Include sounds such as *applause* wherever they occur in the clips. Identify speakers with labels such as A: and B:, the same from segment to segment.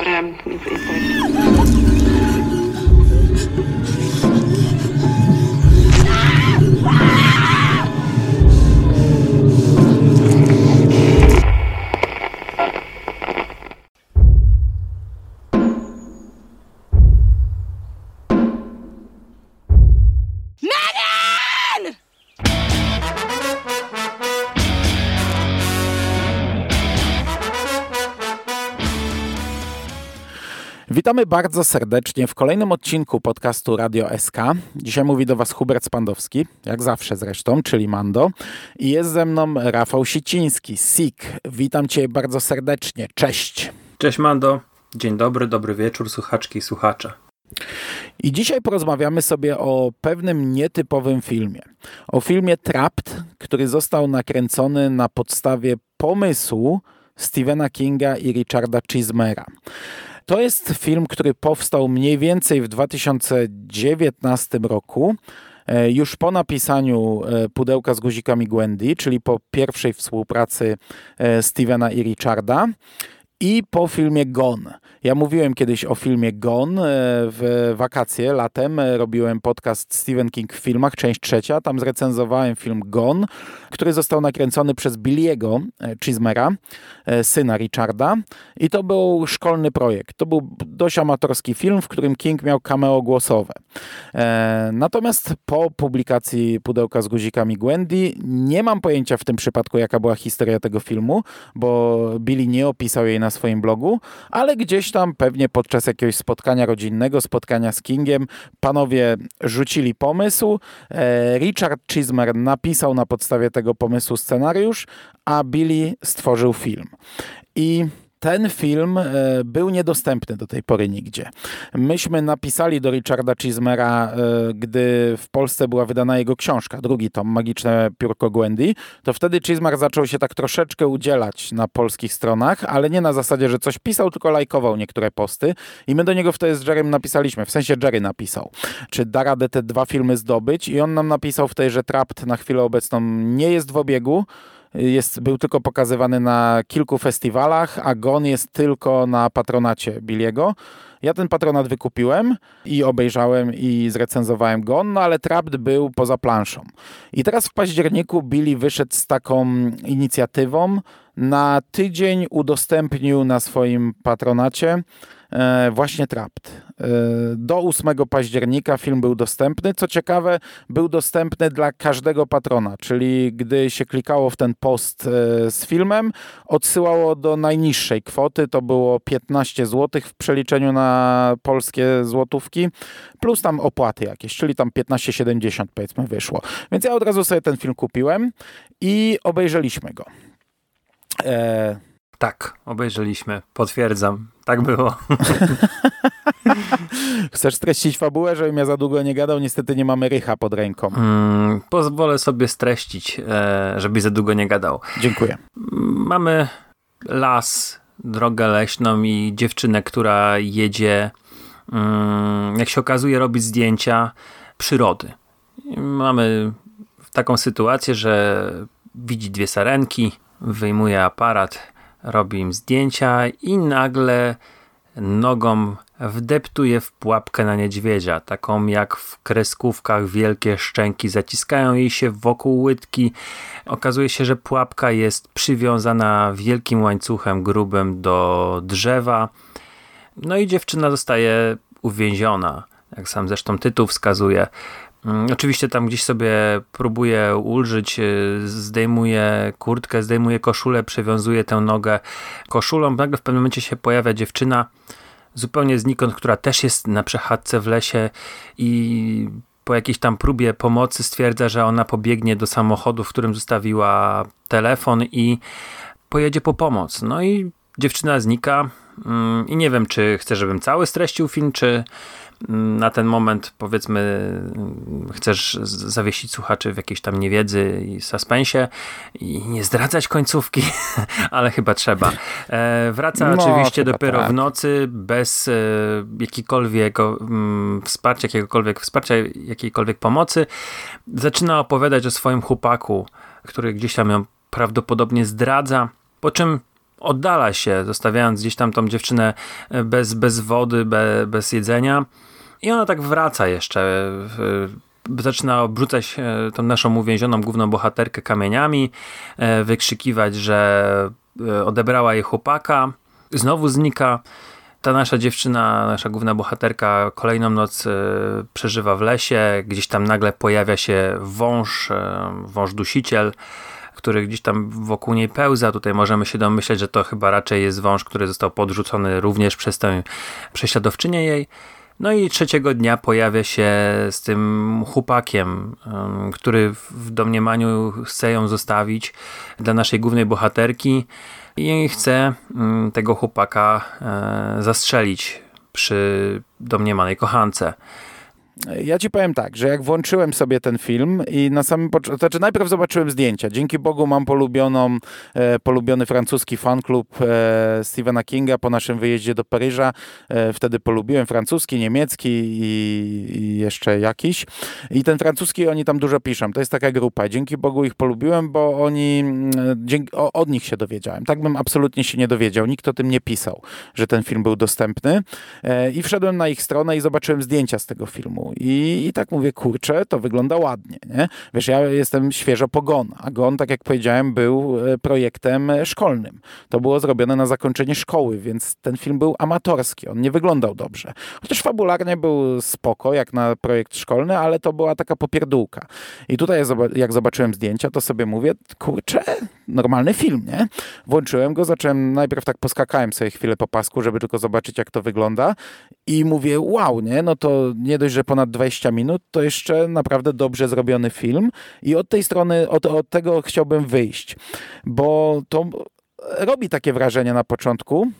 A: but um,
B: Witamy bardzo serdecznie w kolejnym odcinku podcastu Radio SK. Dzisiaj mówi do Was Hubert Spandowski, jak zawsze zresztą, czyli Mando. I jest ze mną Rafał Siciński, SIK. Witam Cię bardzo serdecznie. Cześć.
C: Cześć Mando. Dzień dobry, dobry wieczór, słuchaczki i słuchacze.
B: I dzisiaj porozmawiamy sobie o pewnym nietypowym filmie. O filmie Trapped, który został nakręcony na podstawie pomysłu Stephena Kinga i Richarda Chismera. To jest film, który powstał mniej więcej w 2019 roku, e, już po napisaniu e, Pudełka z guzikami Gwendy, czyli po pierwszej współpracy e, Stevena i Richarda i po filmie Gone. Ja mówiłem kiedyś o filmie Gone w wakacje, latem. Robiłem podcast Stephen King w filmach, część trzecia. Tam zrecenzowałem film Gone, który został nakręcony przez Billiego Chismera, syna Richarda. I to był szkolny projekt. To był dość amatorski film, w którym King miał cameo głosowe. Natomiast po publikacji Pudełka z guzikami Gwendy nie mam pojęcia w tym przypadku, jaka była historia tego filmu, bo Billy nie opisał jej na swoim blogu, ale gdzieś tam pewnie podczas jakiegoś spotkania rodzinnego, spotkania z Kingiem, panowie rzucili pomysł. E, Richard Chismer napisał na podstawie tego pomysłu scenariusz, a Billy stworzył film. I ten film e, był niedostępny do tej pory nigdzie. Myśmy napisali do Richarda Chismera, e, gdy w Polsce była wydana jego książka, drugi tom, Magiczne piórko Gwendy, to wtedy Chismer zaczął się tak troszeczkę udzielać na polskich stronach, ale nie na zasadzie, że coś pisał, tylko lajkował niektóre posty i my do niego wtedy z Jerrym napisaliśmy, w sensie Jerry napisał, czy da radę te dwa filmy zdobyć i on nam napisał wtedy, że Trapped na chwilę obecną nie jest w obiegu, jest, był tylko pokazywany na kilku festiwalach, a Gon jest tylko na patronacie Billiego. Ja ten patronat wykupiłem i obejrzałem i zrecenzowałem Gon, no ale Trapped był poza planszą. I teraz w październiku Billy wyszedł z taką inicjatywą. Na tydzień udostępnił na swoim patronacie właśnie Trapped. E, do 8 października film był dostępny. Co ciekawe, był dostępny dla każdego patrona, czyli gdy się klikało w ten post e, z filmem, odsyłało do najniższej kwoty, to było 15 zł w przeliczeniu na polskie złotówki, plus tam opłaty jakieś, czyli tam 15,70 powiedzmy wyszło. Więc ja od razu sobie ten film kupiłem i obejrzeliśmy go.
C: E tak, obejrzeliśmy. Potwierdzam. Tak było. *laughs*
B: Chcesz streścić fabułę, żebym ja za długo nie gadał? Niestety nie mamy rycha pod ręką. Mm,
C: pozwolę sobie streścić, e, żebyś za długo nie gadał.
B: Dziękuję.
C: Mamy las, drogę leśną i dziewczynę, która jedzie, mm, jak się okazuje, robić zdjęcia przyrody. Mamy taką sytuację, że widzi dwie sarenki, wyjmuje aparat, robi im zdjęcia i nagle nogą wdeptuje w pułapkę na niedźwiedzia, taką jak w kreskówkach wielkie szczęki zaciskają jej się wokół łydki. Okazuje się, że pułapka jest przywiązana wielkim łańcuchem grubym do drzewa. No i dziewczyna zostaje uwięziona, jak sam zresztą tytuł wskazuje. Mm, oczywiście tam gdzieś sobie próbuje ulżyć, y, zdejmuje kurtkę, zdejmuje koszulę, przewiązuje tę nogę koszulą. Nagle w pewnym momencie się pojawia dziewczyna zupełnie znikąd, która też jest na przechadzce w lesie i po jakiejś tam próbie pomocy stwierdza, że ona pobiegnie do samochodu, w którym zostawiła telefon i pojedzie po pomoc. No i dziewczyna znika i nie wiem, czy chcę, żebym cały streścił film, czy na ten moment powiedzmy chcesz zawiesić słuchaczy w jakiejś tam niewiedzy i suspensie i nie zdradzać końcówki, *laughs* ale chyba trzeba. E, wraca no, oczywiście dopiero tak. w nocy bez e, jakikolwiek mm, wsparcia, jakiegokolwiek wsparcia, jakiejkolwiek pomocy. Zaczyna opowiadać o swoim chłopaku, który gdzieś tam ją prawdopodobnie zdradza, po czym oddala się, zostawiając gdzieś tam tą dziewczynę bez, bez wody, be, bez jedzenia. I ona tak wraca jeszcze. Zaczyna obrzucać e, tą naszą uwięzioną główną bohaterkę kamieniami, e, wykrzykiwać, że e, odebrała jej chłopaka. Znowu znika. Ta nasza dziewczyna, nasza główna bohaterka kolejną noc przeżywa w lesie. Gdzieś tam nagle pojawia się wąż, wąż dusiciel który gdzieś tam wokół niej pełza. Tutaj możemy się domyśleć, że to chyba raczej jest wąż, który został podrzucony również przez tę prześladowczynię jej. No i trzeciego dnia pojawia się z tym chłopakiem, który w domniemaniu chce ją zostawić dla naszej głównej bohaterki i chce tego chłopaka e, zastrzelić przy domniemanej kochance.
B: Ja ci powiem tak, że jak włączyłem sobie ten film i na samym początku, znaczy najpierw zobaczyłem zdjęcia. Dzięki Bogu mam polubioną, e, polubiony francuski fanklub e, Stephena Kinga po naszym wyjeździe do Paryża. E, wtedy polubiłem francuski, niemiecki i, i, jeszcze jakiś. I ten francuski oni tam dużo piszą. To jest taka grupa. Dzięki Bogu ich polubiłem, bo oni, mm, dzięki, o, od nich się dowiedziałem. Tak bym absolutnie się nie dowiedział. Nikt o tym nie pisał, że ten film był dostępny. E, I wszedłem na ich stronę i zobaczyłem zdjęcia z tego filmu. I, I tak mówię, kurczę, to wygląda ładnie, nie? Wiesz, ja jestem świeżo po GON, a GON, tak jak powiedziałem, był e, projektem szkolnym. To było zrobione na zakończenie szkoły, więc ten film był amatorski, on nie wyglądał dobrze. Chociaż fabularnie był spoko, jak na projekt szkolny, ale to była taka popierdółka. I tutaj jak zobaczyłem zdjęcia, to sobie mówię, kurczę, normalny film, nie? Włączyłem go, zacząłem, najpierw tak poskakałem sobie chwilę po pasku, żeby tylko zobaczyć, jak to wygląda i mówię, wow, nie? No to nie dość, że ponad ponad 20 minut, to jeszcze naprawdę dobrze zrobiony film i od tej strony, od, od tego chciałbym wyjść, bo to robi takie wrażenie na początku,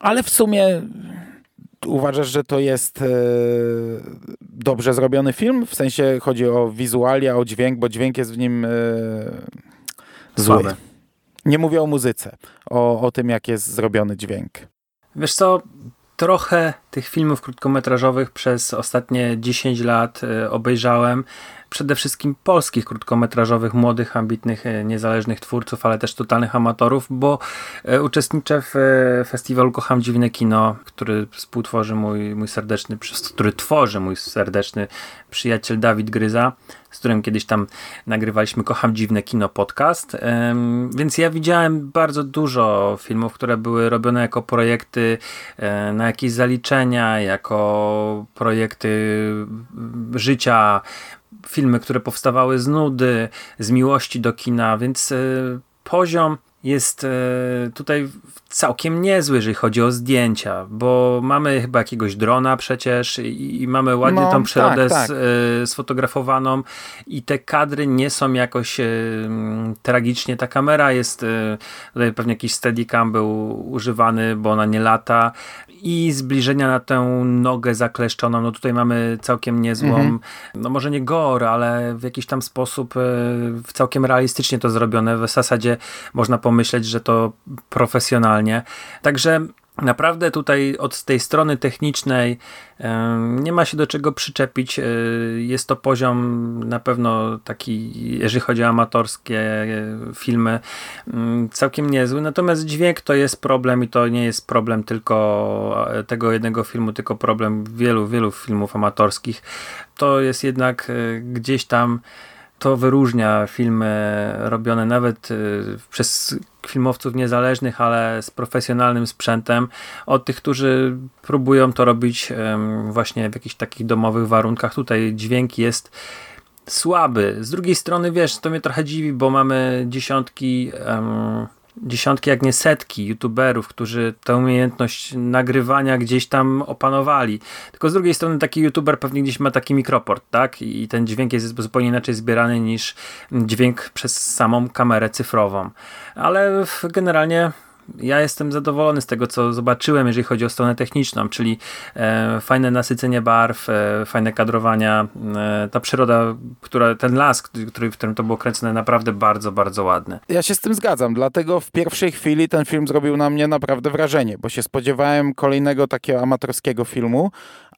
B: ale w sumie uważasz, że to jest e, dobrze zrobiony film? W sensie chodzi o wizualia, o dźwięk, bo dźwięk jest w nim e, zły. Nie mówię o muzyce, o, o tym, jak jest zrobiony dźwięk.
C: Wiesz co, trochę tych filmów krótkometrażowych przez ostatnie 10 lat e, obejrzałem przede wszystkim polskich krótkometrażowych, młodych, ambitnych, e, niezależnych twórców, ale też totalnych amatorów, bo e, uczestniczę w e, festiwalu Kocham Dziwne Kino, który współtworzy mój, mój serdeczny, który tworzy mój serdeczny przyjaciel Dawid Gryza, z którym kiedyś tam nagrywaliśmy Kocham Dziwne Kino podcast. Więc ja widziałem bardzo dużo filmów, które były robione jako projekty na jakieś zaliczenia, jako projekty życia filmy, które powstawały z nudy, z miłości do kina, więc e, poziom jest e, tutaj całkiem niezły, jeżeli chodzi o zdjęcia, bo mamy chyba jakiegoś drona przecież i, mamy ładnie no, tą przyrodę tak, tak. sfotografowaną i te kadry nie są jakoś tragicznie. Ta kamera jest, tutaj pewnie jakiś steadicam był używany, bo ona nie lata i zbliżenia na tę nogę zakleszczoną. No tutaj mamy całkiem niezłą, mhm. no może nie gore, ale w jakiś tam sposób e, całkiem realistycznie to zrobione. W zasadzie można pomyśleć, że to profesjonalnie. Także Naprawdę tutaj od tej strony technicznej nie ma się do czego przyczepić. E, jest to poziom na pewno taki, jeżeli chodzi o amatorskie e, filmy, mm, całkiem niezły. Natomiast dźwięk to jest problem i to nie jest problem tylko e, tego jednego filmu, tylko problem wielu, wielu filmów amatorskich. To jest jednak gdzieś tam to wyróżnia filmy robione nawet przez filmowców niezależnych, ale z profesjonalnym sprzętem, od tych, którzy próbują to robić właśnie w jakichś takich domowych warunkach. Tutaj dźwięk jest słaby. Z drugiej strony, wiesz, to mnie trochę dziwi, bo mamy dziesiątki um, dziesiątki, jak nie setki youtuberów, którzy tę umiejętność nagrywania gdzieś tam opanowali. Tylko z drugiej strony taki youtuber pewnie gdzieś ma taki mikroport, tak? I ten dźwięk jest zupełnie inaczej zbierany niż dźwięk przez samą kamerę cyfrową. Ale generalnie ja jestem zadowolony z tego, co zobaczyłem, jeżeli chodzi o stronę techniczną, czyli e, fajne nasycenie barw, e, fajne kadrowania, e, ta przyroda, która, ten las, który, w którym to było kręcone, naprawdę bardzo, bardzo ładny.
B: Ja się z tym zgadzam, dlatego w pierwszej chwili ten film zrobił na mnie naprawdę wrażenie, bo się spodziewałem kolejnego takiego amatorskiego filmu,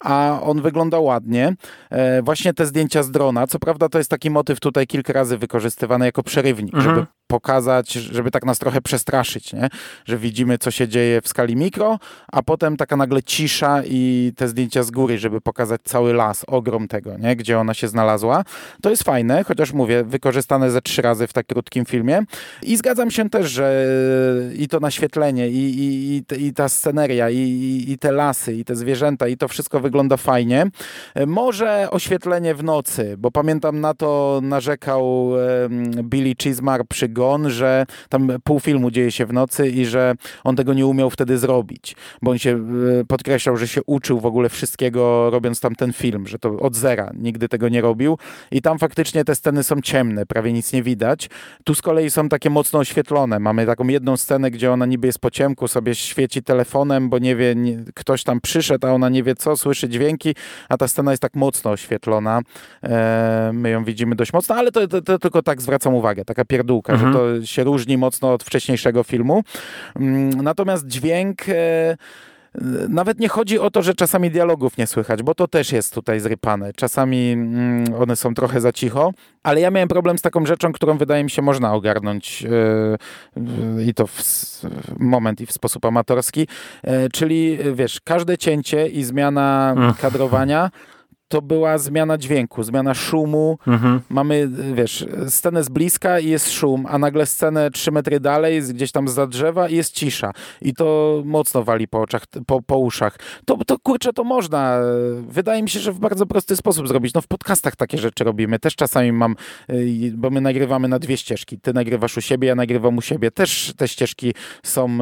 B: a on wygląda ładnie. E, właśnie te zdjęcia z drona, co prawda to jest taki motyw tutaj kilka razy wykorzystywany jako przerywnik, mhm. żeby pokazać, żeby tak nas trochę przestraszyć, nie? że widzimy, co się dzieje w skali mikro, a potem taka nagle cisza i te zdjęcia z góry, żeby pokazać cały las, ogrom tego, nie? gdzie ona się znalazła. To jest fajne, chociaż mówię, wykorzystane ze trzy razy w tak krótkim filmie. I zgadzam się też, że i to naświetlenie, i, i, i, i ta sceneria, i, i, te lasy, i te zwierzęta, i to wszystko wygląda fajnie. Może oświetlenie w nocy, bo pamiętam na to narzekał Billy Chismar przy Gon, że tam pół filmu dzieje się w nocy i że on tego nie umiał wtedy zrobić, bo on się e, podkreślał, że się uczył w ogóle wszystkiego robiąc tam ten film, że to od zera nigdy tego nie robił i tam faktycznie te sceny są ciemne, prawie nic nie widać. Tu z kolei są takie mocno oświetlone. Mamy taką jedną scenę, gdzie ona niby jest po ciemku, sobie świeci telefonem, bo nie wie, nie, ktoś tam przyszedł, a ona nie wie co, słyszy dźwięki, a ta scena jest tak mocno oświetlona. E, my ją widzimy dość mocno, ale to, to, to, tylko tak zwracam uwagę, taka pierdółka, mhm. że to się różni mocno od wcześniejszego filmu. Mm, natomiast dźwięk... E, nawet nie chodzi o to, że czasami dialogów nie słychać, bo to też jest tutaj zrypane. Czasami mm, one są trochę za cicho, ale ja miałem problem z taką rzeczą, którą wydaje mi się można ogarnąć yy, i to w moment i w sposób amatorski, yy, czyli wiesz, każde cięcie i zmiana mm. kadrowania to była zmiana dźwięku, zmiana szumu. Mhm. Mamy, wiesz, scenę z bliska i jest szum, a nagle scenę trzy metry dalej, gdzieś tam za drzewa i jest cisza. I to mocno wali po oczach, po, po uszach. To, to kurczę, to można. Wydaje mi się, że w bardzo prosty sposób zrobić. No w podcastach takie rzeczy robimy. Też czasami mam, y, bo my nagrywamy na dwie ścieżki. Ty nagrywasz u siebie, ja nagrywam u siebie. Też te ścieżki są,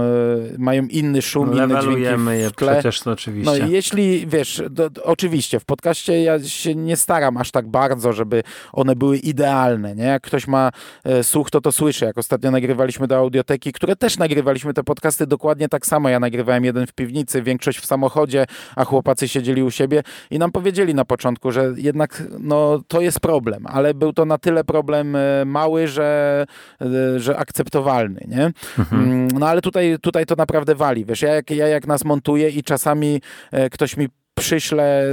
B: y, mają inny szum,
C: no,
B: inne dźwięki
C: je przecież, to oczywiście.
B: No jeśli, wiesz, do, oczywiście w podcaście ja się nie staram aż tak bardzo, żeby one były idealne, nie? Jak ktoś ma e, słuch, to to słyszy. Jak ostatnio nagrywaliśmy do audioteki, które też nagrywaliśmy te podcasty dokładnie tak samo. Ja nagrywałem jeden w piwnicy, większość w samochodzie, a chłopacy siedzieli u siebie i nam powiedzieli na początku, że jednak no, to jest problem, ale był to na tyle problem e, mały, że, e, że akceptowalny, nie? Mhm. Mm, no ale tutaj, tutaj to naprawdę wali, wiesz, ja jak, ja jak nas montuję i czasami ktoś mi przyślę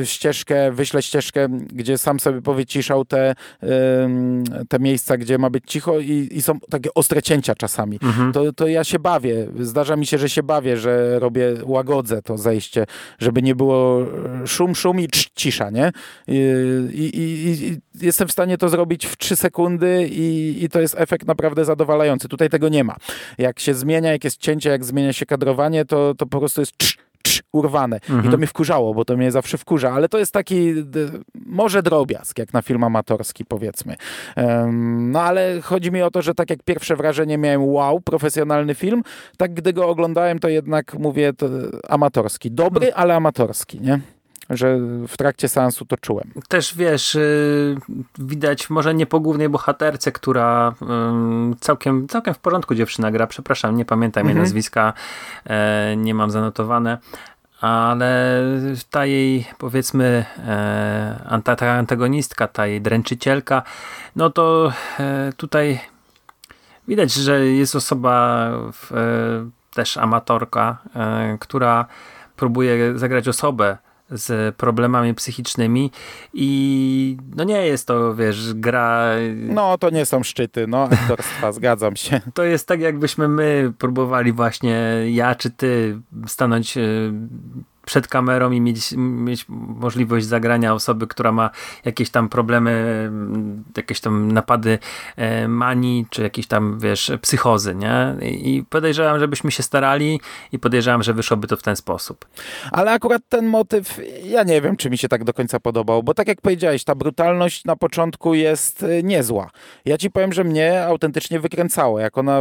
B: e, ścieżkę, wyślę ścieżkę, gdzie sam sobie powyciszał te, te miejsca, gdzie ma być cicho i, i są takie ostre cięcia czasami. Mhm. To, to ja się bawię. Zdarza mi się, że się bawię, że robię, łagodzę to zejście, żeby nie było szum, szum i cz, cisza, nie? I, i, i, jestem w stanie to zrobić w trzy sekundy i, i to jest efekt naprawdę zadowalający. Tutaj tego nie ma. Jak się zmienia, jak jest cięcie, jak zmienia się kadrowanie, to, to po prostu jest cz, urwane. Mhm. I to mhm. mnie wkurzało, bo to mnie zawsze wkurza, ale to jest taki może drobiazg, jak na film amatorski powiedzmy. Um, no ale chodzi mi o to, że tak jak pierwsze wrażenie miałem wow, profesjonalny film, tak gdy go oglądałem, to jednak mówię to amatorski. Dobry, mhm. ale amatorski, nie? Że w trakcie seansu to czułem.
C: Też wiesz, y, widać może nie po głównej bohaterce, która całkiem, całkiem w porządku dziewczyna gra, przepraszam, nie pamiętam mhm. jej nazwiska, e, nie mam zanotowane, ale ta jej powiedzmy e, ta antagonistka, ta jej dręczycielka, no to e, tutaj widać, że jest osoba też amatorka, która próbuje zagrać osobę z problemami psychicznymi i no nie jest to, wiesz, gra...
B: No, to nie są szczyty, no, aktorstwa, *laughs* zgadzam się.
C: To jest tak, jakbyśmy my próbowali właśnie, ja czy ty, stanąć y, przed kamerą i mieć, mieć możliwość zagrania osoby, która ma jakieś tam problemy, mm, jakieś tam napady e, manii, czy jakieś tam, wiesz, psychozy, nie? I podejrzewam, żebyśmy się starali i podejrzewam, że wyszłoby to w ten sposób.
B: Ale akurat ten motyw, ja nie wiem, czy mi się tak do końca podobał, bo tak jak powiedziałeś, ta brutalność na początku jest e, niezła. Ja ci powiem, że mnie autentycznie wykręcało, jak ona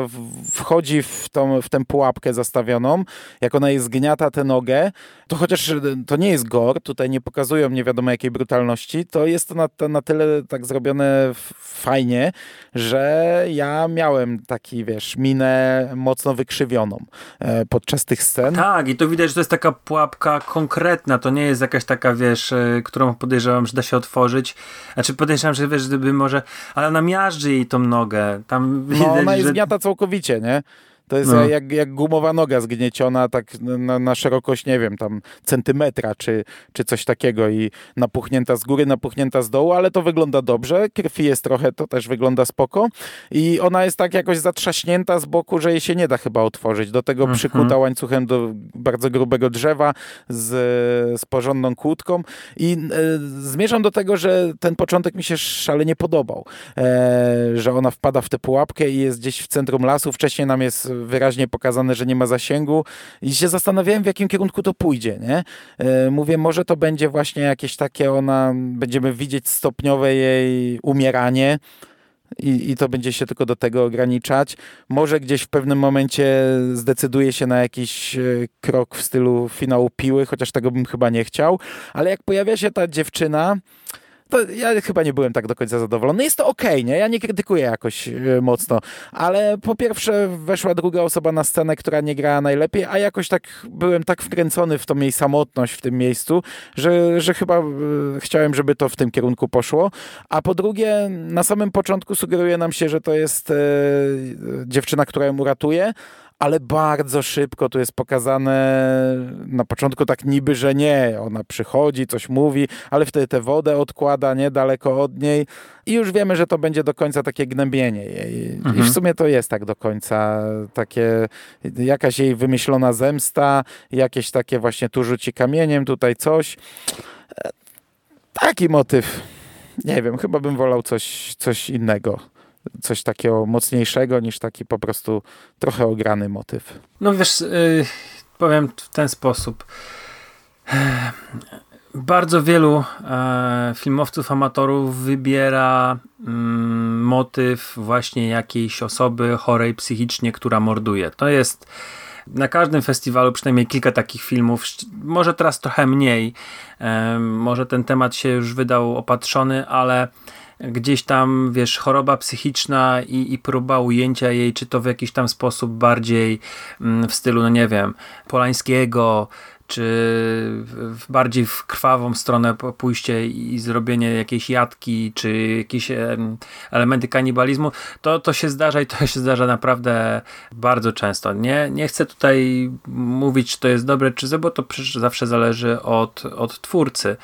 B: wchodzi w, tą, w tę pułapkę zastawioną, jak ona jej zgniata tę nogę, to chociaż to nie jest gore, tutaj nie pokazują nie wiadomo jakiej brutalności, to jest to na, na tyle tak zrobione fajnie, że ja miałem taki, wiesz, minę mocno wykrzywioną e, podczas tych scen.
C: Tak, i to widać, że to jest taka pułapka konkretna, to nie jest jakaś taka, wiesz, e, którą podejrzewam, że da się otworzyć. Znaczy podejrzewam, że wiesz, gdyby może, ale ona miażdży jej tą nogę. Tam
B: no, ona jest że... całkowicie, nie? To jest
C: No.
B: jak, jak gumowa noga zgnieciona tak na, na szerokość, nie wiem, tam centymetra czy, czy coś takiego i napuchnięta z góry, napuchnięta z dołu, ale to wygląda dobrze. Krwi jest trochę, to też wygląda spoko. I ona jest tak jakoś zatrzaśnięta z boku, że jej się nie da chyba otworzyć. Do tego
C: Mhm.
B: przykuta łańcuchem do bardzo grubego drzewa z, z porządną kłódką. I e, zmierzam do tego, że ten początek mi się szalenie podobał. E, że ona wpada w tę pułapkę i jest gdzieś w centrum lasu. Wcześniej nam jest wyraźnie pokazane, że nie ma zasięgu i się zastanawiałem, w jakim kierunku to pójdzie, nie? E, mówię, może to będzie właśnie jakieś takie ona, będziemy widzieć stopniowe jej umieranie i, i to będzie się tylko do tego ograniczać. Może gdzieś w pewnym momencie zdecyduje się na jakiś e, krok w stylu finału piły, chociaż tego bym chyba nie chciał, ale jak pojawia się ta dziewczyna, to ja chyba nie byłem tak do końca zadowolony. Jest to okej, nie? Ja nie krytykuję jakoś e, mocno, ale po pierwsze weszła druga osoba na scenę, która nie grała najlepiej, a jakoś tak byłem tak wkręcony w tą jej samotność w tym miejscu, że, że chyba e, chciałem, żeby to w tym kierunku poszło. A po drugie, na samym początku sugeruje nam się, że to jest e, dziewczyna, która ją uratuje, ale bardzo szybko tu jest pokazane na początku tak niby, że nie. Ona przychodzi, coś mówi, ale wtedy tę wodę odkłada, nie? Daleko od niej i już wiemy, że to będzie do końca takie gnębienie jej. I
C: Mhm.
B: w sumie to jest tak do końca takie jakaś jej wymyślona zemsta, jakieś takie właśnie tu rzuci kamieniem, tutaj coś. E, Taki motyw. Nie wiem, chyba bym wolał coś, coś innego. Coś takiego mocniejszego niż taki po prostu trochę ograny motyw.
C: No wiesz, y, powiem w ten sposób. Bardzo wielu e, filmowców, amatorów wybiera mm, motyw właśnie jakiejś osoby chorej psychicznie, która morduje. To jest na każdym festiwalu przynajmniej kilka takich filmów, może teraz trochę mniej, e, może ten temat się już wydał opatrzony, ale gdzieś tam, wiesz, choroba psychiczna i, i próba ujęcia jej, czy to w jakiś tam sposób bardziej mm, w stylu, no nie wiem, Polańskiego, czy w, bardziej w krwawą stronę pójście i zrobienie jakiejś jatki, czy jakieś em, elementy kanibalizmu, to, to się zdarza i to się zdarza naprawdę bardzo często. Nie, nie chcę tutaj mówić, czy to jest dobre, czy złe, bo to przecież zawsze zależy od, od twórcy,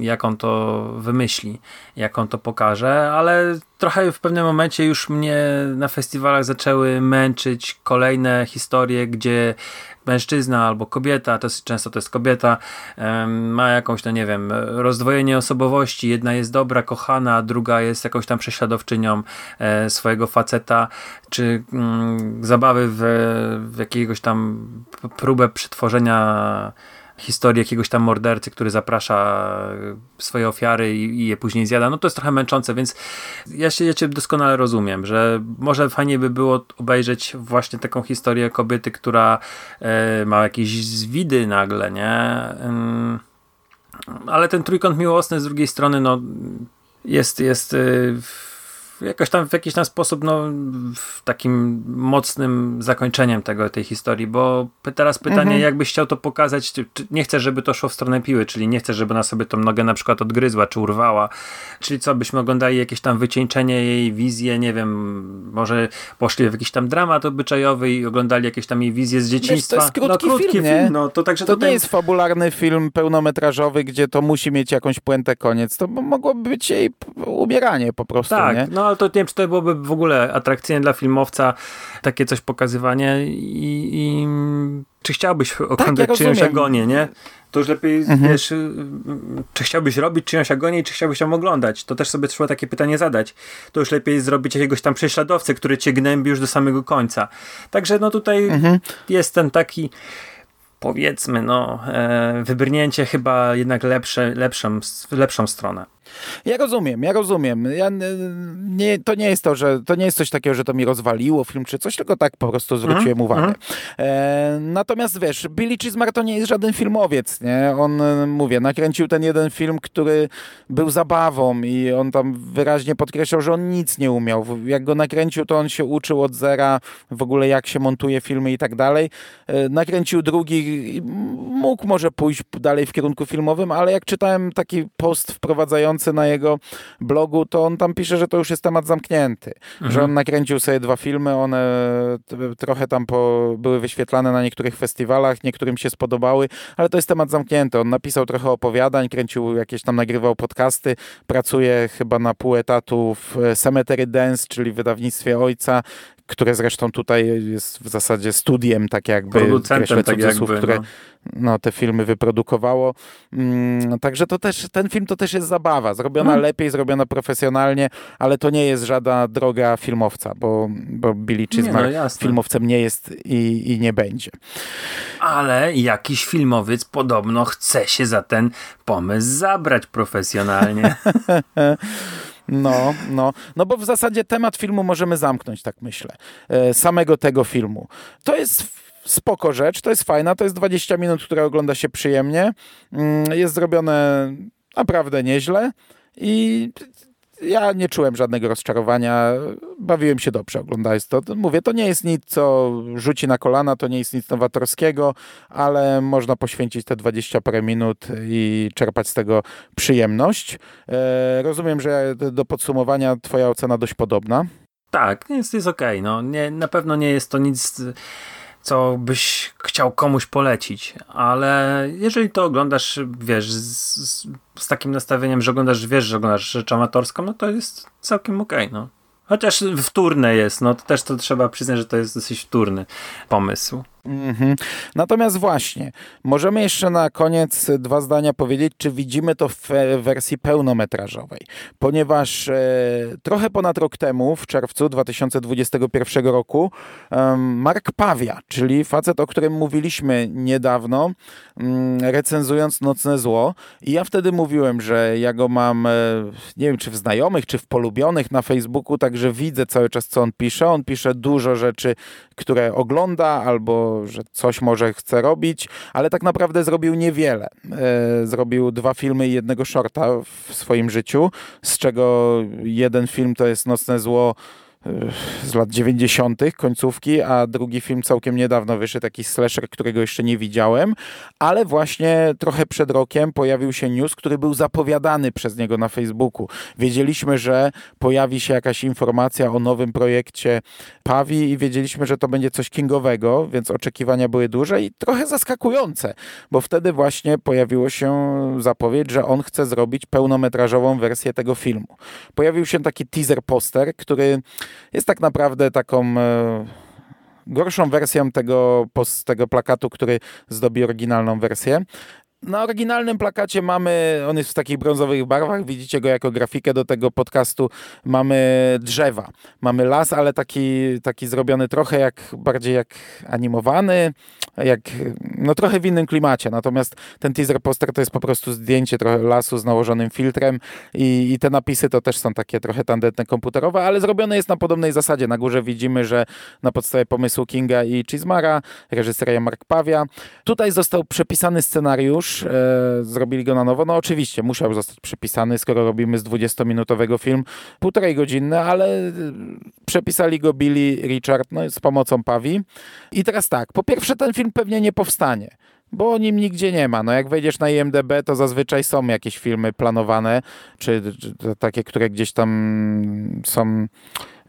C: jak on to wymyśli, jak on to pokaże, ale trochę w pewnym momencie już mnie na festiwalach zaczęły męczyć kolejne historie, gdzie mężczyzna albo kobieta, to jest, często to jest kobieta, ma jakąś, no nie wiem, rozdwojenie osobowości. Jedna jest dobra, kochana, druga jest jakąś tam prześladowczynią e, swojego faceta, czy mm, zabawy w, w jakiegoś tam próbę przetworzenia historii jakiegoś tam mordercy, który zaprasza swoje ofiary i, i je później zjada, no to jest trochę męczące, więc ja, się, ja cię doskonale rozumiem, że może fajnie by było obejrzeć właśnie taką historię kobiety, która e, ma jakieś zwidy nagle, nie? Ym, ale ten trójkąt miłosny z drugiej strony, no jest, jest y, jakoś tam w jakiś tam sposób no, w takim mocnym zakończeniem tego, tej historii, bo teraz pytanie,
B: Mhm.
C: jakbyś chciał to pokazać, czy, czy nie chcesz, żeby to szło w stronę piły, czyli nie chcesz, żeby ona sobie tą nogę na przykład odgryzła, czy urwała, czyli co, byśmy oglądali jakieś tam wycieńczenie jej, wizję, nie wiem, może poszli w jakiś tam dramat obyczajowy i oglądali jakieś tam jej wizje z dzieciństwa.
B: jest krótki
C: no, krótki
B: film, nie?
C: no to także
B: To
C: tutaj...
B: nie jest fabularny film pełnometrażowy, gdzie to musi mieć jakąś puentę koniec. To mogłoby być jej umieranie po prostu,
C: Tak,
B: nie?
C: no ale to nie wiem, czy to byłoby w ogóle atrakcyjne dla filmowca takie coś pokazywanie i, i czy chciałbyś oglądać czyjąś
B: Tak, rozumiem.
C: agonię, nie? To już lepiej,
B: Mhm.
C: wiesz, czy chciałbyś robić czyjąś agonię i czy chciałbyś ją oglądać? To też sobie trzeba takie pytanie zadać. To już lepiej zrobić jakiegoś tam prześladowcę, który cię gnębi już do samego końca. Także no tutaj
B: Mhm.
C: jest ten taki powiedzmy, no, e, wybrnięcie chyba jednak lepsze, lepszą, lepszą stronę.
B: Ja rozumiem, ja rozumiem. Ja, nie, to nie jest to, że to nie jest coś takiego, że to mi rozwaliło film czy coś, tylko tak po prostu zwróciłem
C: Mhm,
B: uwagę. E, natomiast wiesz, Billy Chismar to nie jest żaden filmowiec, nie? On, mówię, nakręcił ten jeden film, który był zabawą i on tam wyraźnie podkreślał, że on nic nie umiał. Jak go nakręcił, to on się uczył od zera w ogóle jak się montuje filmy i tak dalej. E, nakręcił drugi i mógł może pójść dalej w kierunku filmowym, ale jak czytałem taki post wprowadzający pracy na jego blogu, to on tam pisze, że to już jest temat zamknięty. Mhm. Że on nakręcił sobie dwa filmy, one trochę tam po, były wyświetlane na niektórych festiwalach, niektórym się spodobały, ale to jest temat zamknięty. On napisał trochę opowiadań, kręcił jakieś tam, nagrywał podcasty, pracuje chyba na pół etatu w Cemetery Dance, czyli wydawnictwie ojca, które zresztą tutaj jest w zasadzie studiem, tak jakby,
C: Producentem, tak jakby,
B: które
C: no.
B: no. te filmy wyprodukowało. Mm, także to też, ten film to też jest zabawa, zrobiona hmm. lepiej, zrobiona profesjonalnie, ale to nie jest żadna droga filmowca, bo, bo Billy Chismar no, filmowcem nie jest i, i nie będzie.
C: Ale jakiś filmowiec podobno chce się za ten pomysł zabrać profesjonalnie. *laughs*
B: No, no, no bo w zasadzie temat filmu możemy zamknąć, tak myślę. E, samego tego filmu. To jest spoko rzecz, to jest fajna, to jest 20 minut, które ogląda się przyjemnie. Mm, jest zrobione naprawdę nieźle i ja nie czułem żadnego rozczarowania. Bawiłem się dobrze oglądając to. Mówię, to nie jest nic, co rzuci na kolana, to nie jest nic nowatorskiego, ale można poświęcić te 20 parę minut i czerpać z tego przyjemność. E, rozumiem, że do podsumowania twoja ocena dość podobna.
C: Tak, jest, jest okej. Okay. No, nie, na pewno nie jest to nic co byś chciał komuś polecić, ale jeżeli to oglądasz, wiesz, z, z takim nastawieniem, że oglądasz, wiesz, że oglądasz rzecz amatorską, no to jest całkiem okej, okay, no. Chociaż wtórne jest, no to też to trzeba przyznać, że to jest dosyć wtórny pomysł.
B: Mhm. Natomiast właśnie, możemy jeszcze na koniec dwa zdania powiedzieć, czy widzimy to w wersji pełnometrażowej. Ponieważ e, trochę ponad rok temu, w czerwcu 2021 roku, e, Mark Pawia, czyli facet, o którym mówiliśmy niedawno, mm, recenzując Nocne Zło, i ja wtedy mówiłem, że ja go mam, e, nie wiem, czy w znajomych, czy w polubionych na Facebooku, także widzę cały czas, co on pisze. On pisze dużo rzeczy, które ogląda albo że coś może chce robić, ale tak naprawdę zrobił niewiele. E, zrobił dwa filmy i jednego shorta w swoim życiu, z czego jeden film to jest Nocne Zło z lat 90., końcówki, a drugi film całkiem niedawno wyszedł, taki slasher, którego jeszcze nie widziałem, ale właśnie trochę przed rokiem pojawił się news, który był zapowiadany przez niego na Facebooku. Wiedzieliśmy, że pojawi się jakaś informacja o nowym projekcie Pawi i wiedzieliśmy, że to będzie coś kingowego, więc oczekiwania były duże i trochę zaskakujące, bo wtedy właśnie pojawiło się zapowiedź, że on chce zrobić pełnometrażową wersję tego filmu. Pojawił się taki teaser poster, który jest tak naprawdę taką e, gorszą wersją tego, tego plakatu, który zdobi oryginalną wersję. Na oryginalnym plakacie mamy, on jest w takich brązowych barwach, widzicie go jako grafikę do tego podcastu, mamy drzewa, mamy las, ale taki, taki zrobiony trochę jak, bardziej jak animowany, jak, no trochę w innym klimacie, natomiast ten teaser poster to jest po prostu zdjęcie trochę lasu z nałożonym filtrem i, i te napisy to też są takie trochę tandetne komputerowe, ale zrobione jest na podobnej zasadzie. Na górze widzimy, że na podstawie pomysłu Kinga i Chismara, reżyseria Mark Pawia. Tutaj został przepisany scenariusz, e, zrobili go na nowo. No oczywiście, musiał zostać przepisany, skoro robimy z 20-minutowego film, półtorej godzinny, ale e, przepisali go Billy Richard no, z pomocą Pawi. I teraz tak, po pierwsze ten film pewnie nie powstanie bo o nim nigdzie nie ma. No jak wejdziesz na IMDB, to zazwyczaj są jakieś filmy planowane, czy, czy takie, które gdzieś tam są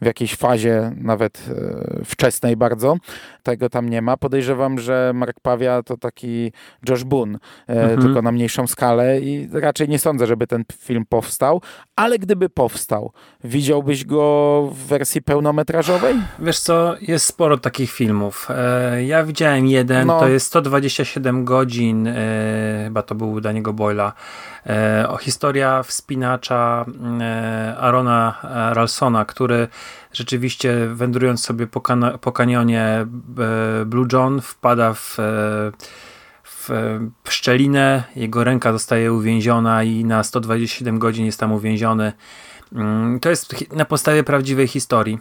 B: w jakiejś fazie nawet e, wczesnej bardzo. Tego tam nie ma. Podejrzewam, że Mark Pawia to taki Josh Boone, e, mhm. tylko na mniejszą skalę i raczej nie sądzę, żeby ten film powstał, ale gdyby powstał, widziałbyś go w wersji pełnometrażowej?
C: Wiesz co, jest sporo takich filmów. E, ja widziałem jeden, no. to jest 127 godzin, chyba to był Daniego Boyla, o historia wspinacza Arona Ralsona, który rzeczywiście wędrując sobie po, kan po kanionie e, Blue John wpada w, e, w szczelinę, jego ręka zostaje uwięziona i na 127 godzin jest tam uwięziony. Mm, to jest na podstawie prawdziwej historii.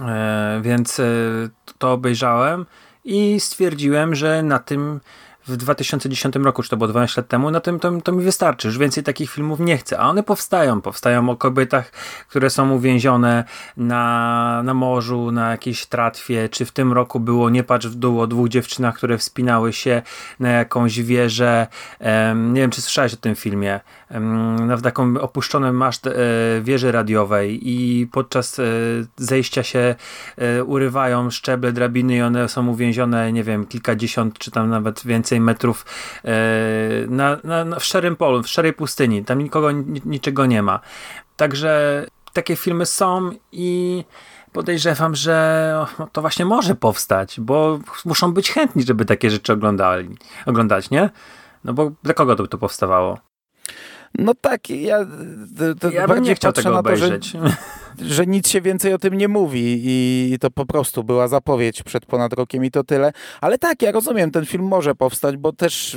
C: E, więc to obejrzałem i stwierdziłem, że na tym w 2010 roku, czy to było 12 lat temu, na tym to, to mi wystarczy. Już więcej takich filmów nie chcę. A one powstają. Powstają o kobietach, które są uwięzione na, na morzu, na jakiejś tratwie. Czy w tym roku było Nie patrz w dół o dwóch dziewczynach, które wspinały się na jakąś wieżę. Um, nie wiem, czy słyszałeś o tym filmie. Na taką opuszczoną maszt e, wieży radiowej i podczas e, zejścia się e, urywają szczeble drabiny i one są uwięzione, nie wiem, kilkadziesiąt czy tam nawet więcej metrów na, na, na w szczerym polu, w szczerej pustyni. Tam nikogo, niczego nie ma. Także takie filmy są i podejrzewam, że to właśnie może powstać, bo muszą być chętni, żeby takie rzeczy oglądali, oglądać, nie? No bo dla kogo to to powstawało?
B: No tak, ja,
C: to ja bym nie chciał tego obejrzeć.
B: To, że, *laughs* że nic się więcej o tym nie mówi i to po prostu była zapowiedź przed ponad rokiem i to tyle. Ale tak, ja rozumiem, ten film może powstać, bo też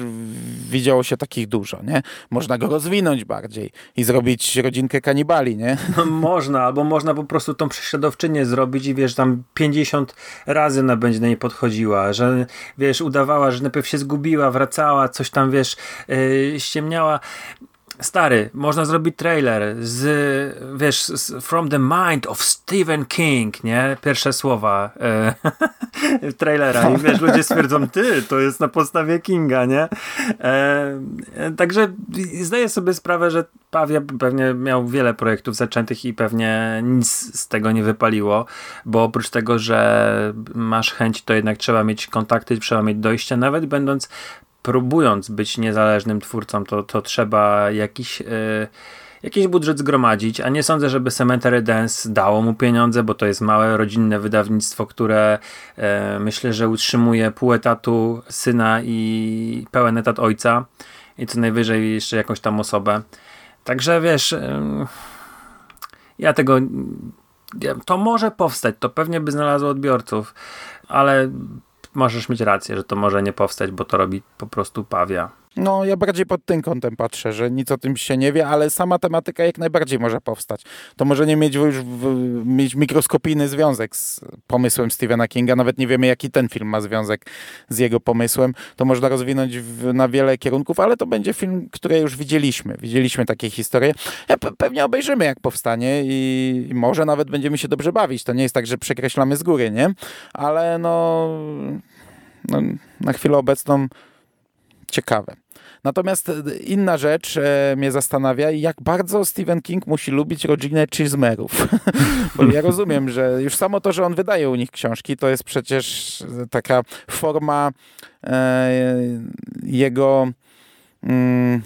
B: widziało się takich dużo, nie? Można go rozwinąć bardziej i zrobić rodzinkę kanibali, nie? *laughs*
C: No, można, albo można po prostu tą prześladowczynię zrobić i wiesz, tam 50 razy ona będzie na niej podchodziła, że wiesz, udawała, że najpierw się zgubiła, wracała, coś tam, wiesz, yy, ściemniała. Stary, można zrobić trailer z, wiesz, z From the Mind of Stephen King, nie? Pierwsze słowa e, *laughs* trailera i wiesz, ludzie stwierdzą, ty, to jest na podstawie Kinga, nie? E, także zdaję sobie sprawę, że Pawia pewnie miał wiele projektów zaczętych i pewnie nic z tego nie wypaliło, bo oprócz tego, że masz chęć, to jednak trzeba mieć kontakty, trzeba mieć dojście, nawet będąc próbując być niezależnym twórcą, to, to trzeba jakiś, e, jakiś budżet zgromadzić, a nie sądzę, żeby Cemetery Dance dało mu pieniądze, bo to jest małe, rodzinne wydawnictwo, które e, myślę, że utrzymuje pół etatu syna i pełen etat ojca i co najwyżej jeszcze jakąś tam osobę. Także wiesz, e, ja tego to może powstać, to pewnie by znalazło odbiorców, ale możesz mieć rację, że to może nie powstać, bo to robi po prostu pawia.
B: No, ja bardziej pod tym kątem patrzę, że nic o tym się nie wie, ale sama tematyka jak najbardziej może powstać. To może nie mieć już w, mieć mikroskopijny związek z pomysłem Stephena Kinga, nawet nie wiemy, jaki ten film ma związek z jego pomysłem. To można rozwinąć w, na wiele kierunków, ale to będzie film, który już widzieliśmy. Widzieliśmy takie historie. Ja pe pewnie obejrzymy, jak powstanie i, i może nawet będziemy się dobrze bawić. To nie jest tak, że przekreślamy z góry, nie? Ale no, no na chwilę obecną ciekawe. Natomiast e, inna rzecz e, mnie zastanawia, jak bardzo Stephen King musi lubić rodzinę Chismerów. *laughs* Bo ja rozumiem, że już samo to, że on wydaje u nich książki, to jest przecież taka forma e, jego mm,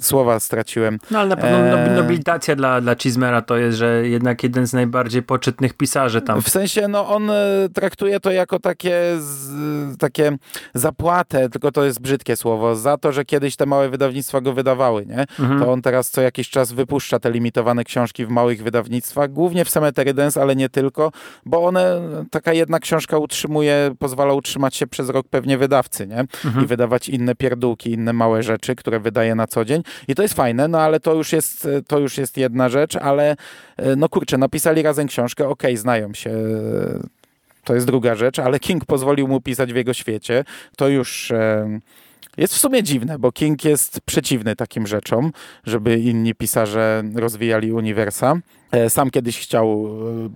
B: słowa straciłem.
C: No ale na pewno e... nobilitacja dla, dla Chismera to jest, że jednak jeden z najbardziej poczytnych pisarzy tam.
B: W sensie, no on e, traktuje to jako takie, z, takie zapłatę, tylko to jest brzydkie słowo, za to, że kiedyś te małe wydawnictwa go wydawały, nie? Mhm. To on teraz co jakiś czas wypuszcza te limitowane książki w małych wydawnictwach, głównie w Cemetery Dance, ale nie tylko, bo one, taka jedna książka utrzymuje, pozwala utrzymać się przez rok pewnie wydawcy, nie? Mhm. I wydawać inne pierdółki, inne małe rzeczy, które wydaje na co dzień. I to jest fajne, no ale to już jest, to już jest jedna rzecz, ale e, no kurczę, napisali razem książkę, okej, okay, znają się, to jest druga rzecz, ale King pozwolił mu pisać w jego świecie, to już... E, jest w sumie dziwne, bo King jest przeciwny takim rzeczom, żeby inni pisarze rozwijali uniwersa. E, sam kiedyś chciał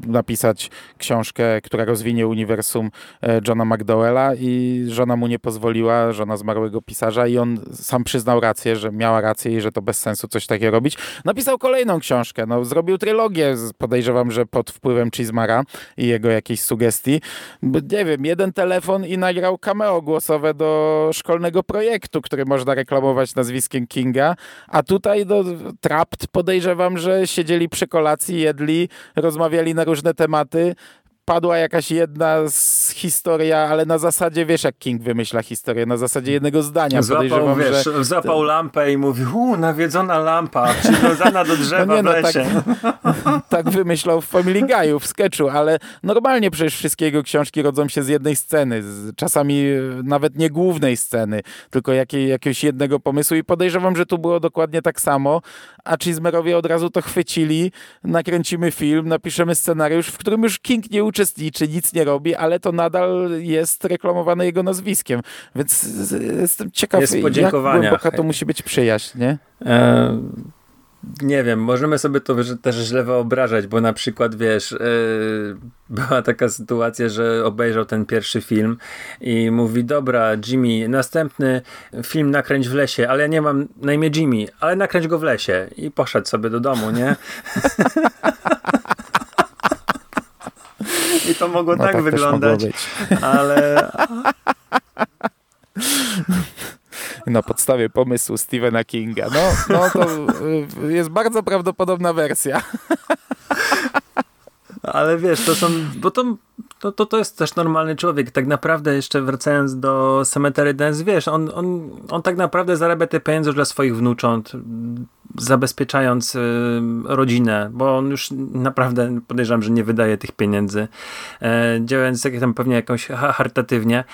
B: e, napisać książkę, która rozwinie uniwersum e, Johna McDowella i żona mu nie pozwoliła, żona zmarłego pisarza i on sam przyznał rację, że miała rację i że to bez sensu coś takiego robić. Napisał kolejną książkę, no, zrobił trylogię, podejrzewam, że pod wpływem Chismara i jego jakiejś sugestii. Nie wiem, jeden telefon i nagrał cameo głosowe do szkolnego projektu, który można reklamować nazwiskiem Kinga, a tutaj do Trapt podejrzewam, że siedzieli przy kolacji jedli, rozmawiali na różne tematy padła jakaś jedna z historia, ale na zasadzie, wiesz jak King wymyśla historię, na zasadzie jednego zdania.
C: Złapał, wiesz, że... zapał lampę i mówi, u, nawiedzona lampa, przywiązana do *laughs* drzewa no nie, no, w lesie.
B: Tak, *laughs* tak wymyślał w Family Guy'u, w sketchu, ale normalnie przecież wszystkie jego książki rodzą się z jednej sceny, czasami nawet nie głównej sceny, tylko jakiej, jakiegoś jednego pomysłu i podejrzewam, że tu było dokładnie tak samo, a Chismerowie od razu to chwycili, nakręcimy film, napiszemy scenariusz, w którym już King nie uczy uczestniczy, nic nie robi, ale to nadal jest reklamowane jego nazwiskiem. Więc jestem ciekaw,
C: jest
B: jak głęboka to musi być przyjaźń, nie? E
C: nie wiem, możemy sobie to też źle wyobrażać, bo na przykład, wiesz, yy, była taka sytuacja, że obejrzał ten pierwszy film i mówi, dobra, Jimmy, następny film nakręć w lesie, ale ja nie mam na imię Jimmy, ale nakręć go w lesie i poszedł sobie do domu, nie? *laughs* I to mogło no tak, tak wyglądać, ale... *laughs*
B: na podstawie pomysłu Stephena Kinga. No, no to y, jest bardzo prawdopodobna wersja. *laughs*
C: Ale wiesz, to są, bo to, to, to, to jest też normalny człowiek. Tak naprawdę jeszcze wracając do Cemetery Dance, wiesz, on, on, on tak naprawdę zarabia te pieniądze dla swoich wnucząt, zabezpieczając y, rodzinę, bo on już naprawdę podejrzewam, że nie wydaje tych pieniędzy, e, działając jak tam pewnie jakoś charytatywnie,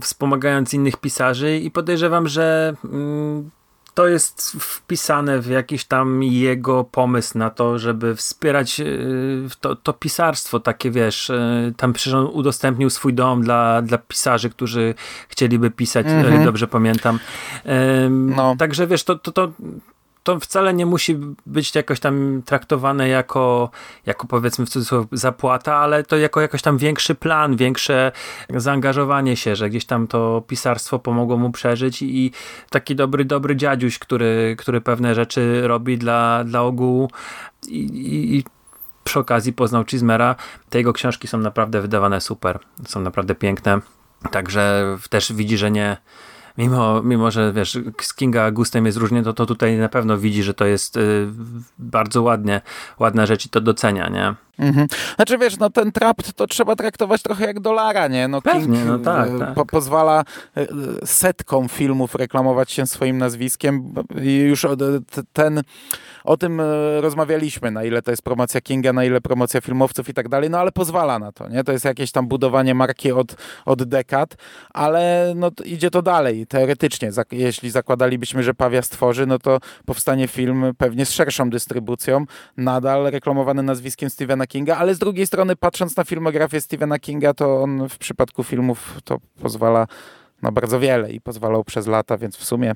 C: wspomagając innych pisarzy i podejrzewam, że mm, to jest wpisane w jakiś tam jego pomysł na to, żeby wspierać y, to, to pisarstwo, takie wiesz, y, tam przecież on udostępnił swój dom dla, dla pisarzy, którzy chcieliby pisać, mm -hmm. dobrze pamiętam. No. Także wiesz, to, to, to to wcale nie musi być jakoś tam traktowane jako, jako powiedzmy w cudzysłowie zapłata, ale to jako jakoś tam większy plan, większe zaangażowanie się, że gdzieś tam to pisarstwo pomogło mu przeżyć i taki dobry, dobry dziadziuś, który, który pewne rzeczy robi dla, dla ogółu i, i, i przy okazji poznał Chismera. Te jego książki są naprawdę wydawane super, są naprawdę piękne. Także też widzi, że nie, mimo, mimo że wiesz, z Kinga gustem jest różnie, to, to tutaj na pewno widzi, że to jest y, bardzo ładnie, ładna rzecz i to docenia, nie?
B: Mhm. Znaczy wiesz, no ten trap to trzeba traktować trochę jak dolara, nie? No
C: Pewnie, King no tak, y, tak.
B: Po, pozwala y, setkom filmów reklamować się swoim nazwiskiem i już ten o tym e, rozmawialiśmy, na ile to jest promocja Kinga, na ile promocja filmowców i tak dalej, no ale pozwala na to, nie? To jest jakieś tam budowanie marki od, od dekad, ale no, idzie to dalej. Teoretycznie, jeśli zakładalibyśmy, że Pawia stworzy, no to powstanie film pewnie z szerszą dystrybucją, nadal reklamowany nazwiskiem Stephena Kinga, ale z drugiej strony, patrząc na filmografię Stephena Kinga, to on w przypadku filmów to pozwala na bardzo wiele i pozwalał przez lata, więc w sumie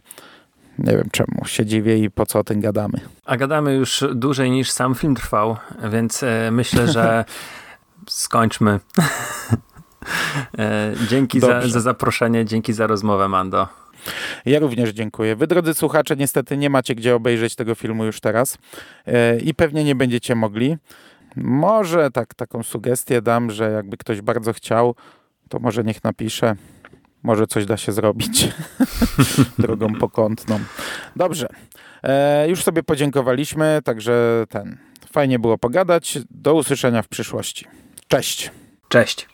B: nie wiem czemu się dziwię i po co o tym gadamy.
C: A gadamy już dłużej niż sam film trwał, więc e, myślę, że *laughs* skończmy. e, dzięki za, za zaproszenie, dzięki za rozmowę, Mando.
B: Ja również dziękuję. Wy, drodzy słuchacze, niestety nie macie gdzie obejrzeć tego filmu już teraz e, i pewnie nie będziecie mogli. Może tak, taką sugestię dam, że jakby ktoś bardzo chciał, to może niech napisze może coś da się zrobić *laughs* drogą pokątną. Dobrze. E, już sobie podziękowaliśmy, także ten. Fajnie było pogadać. Do usłyszenia w przyszłości. Cześć.
C: Cześć.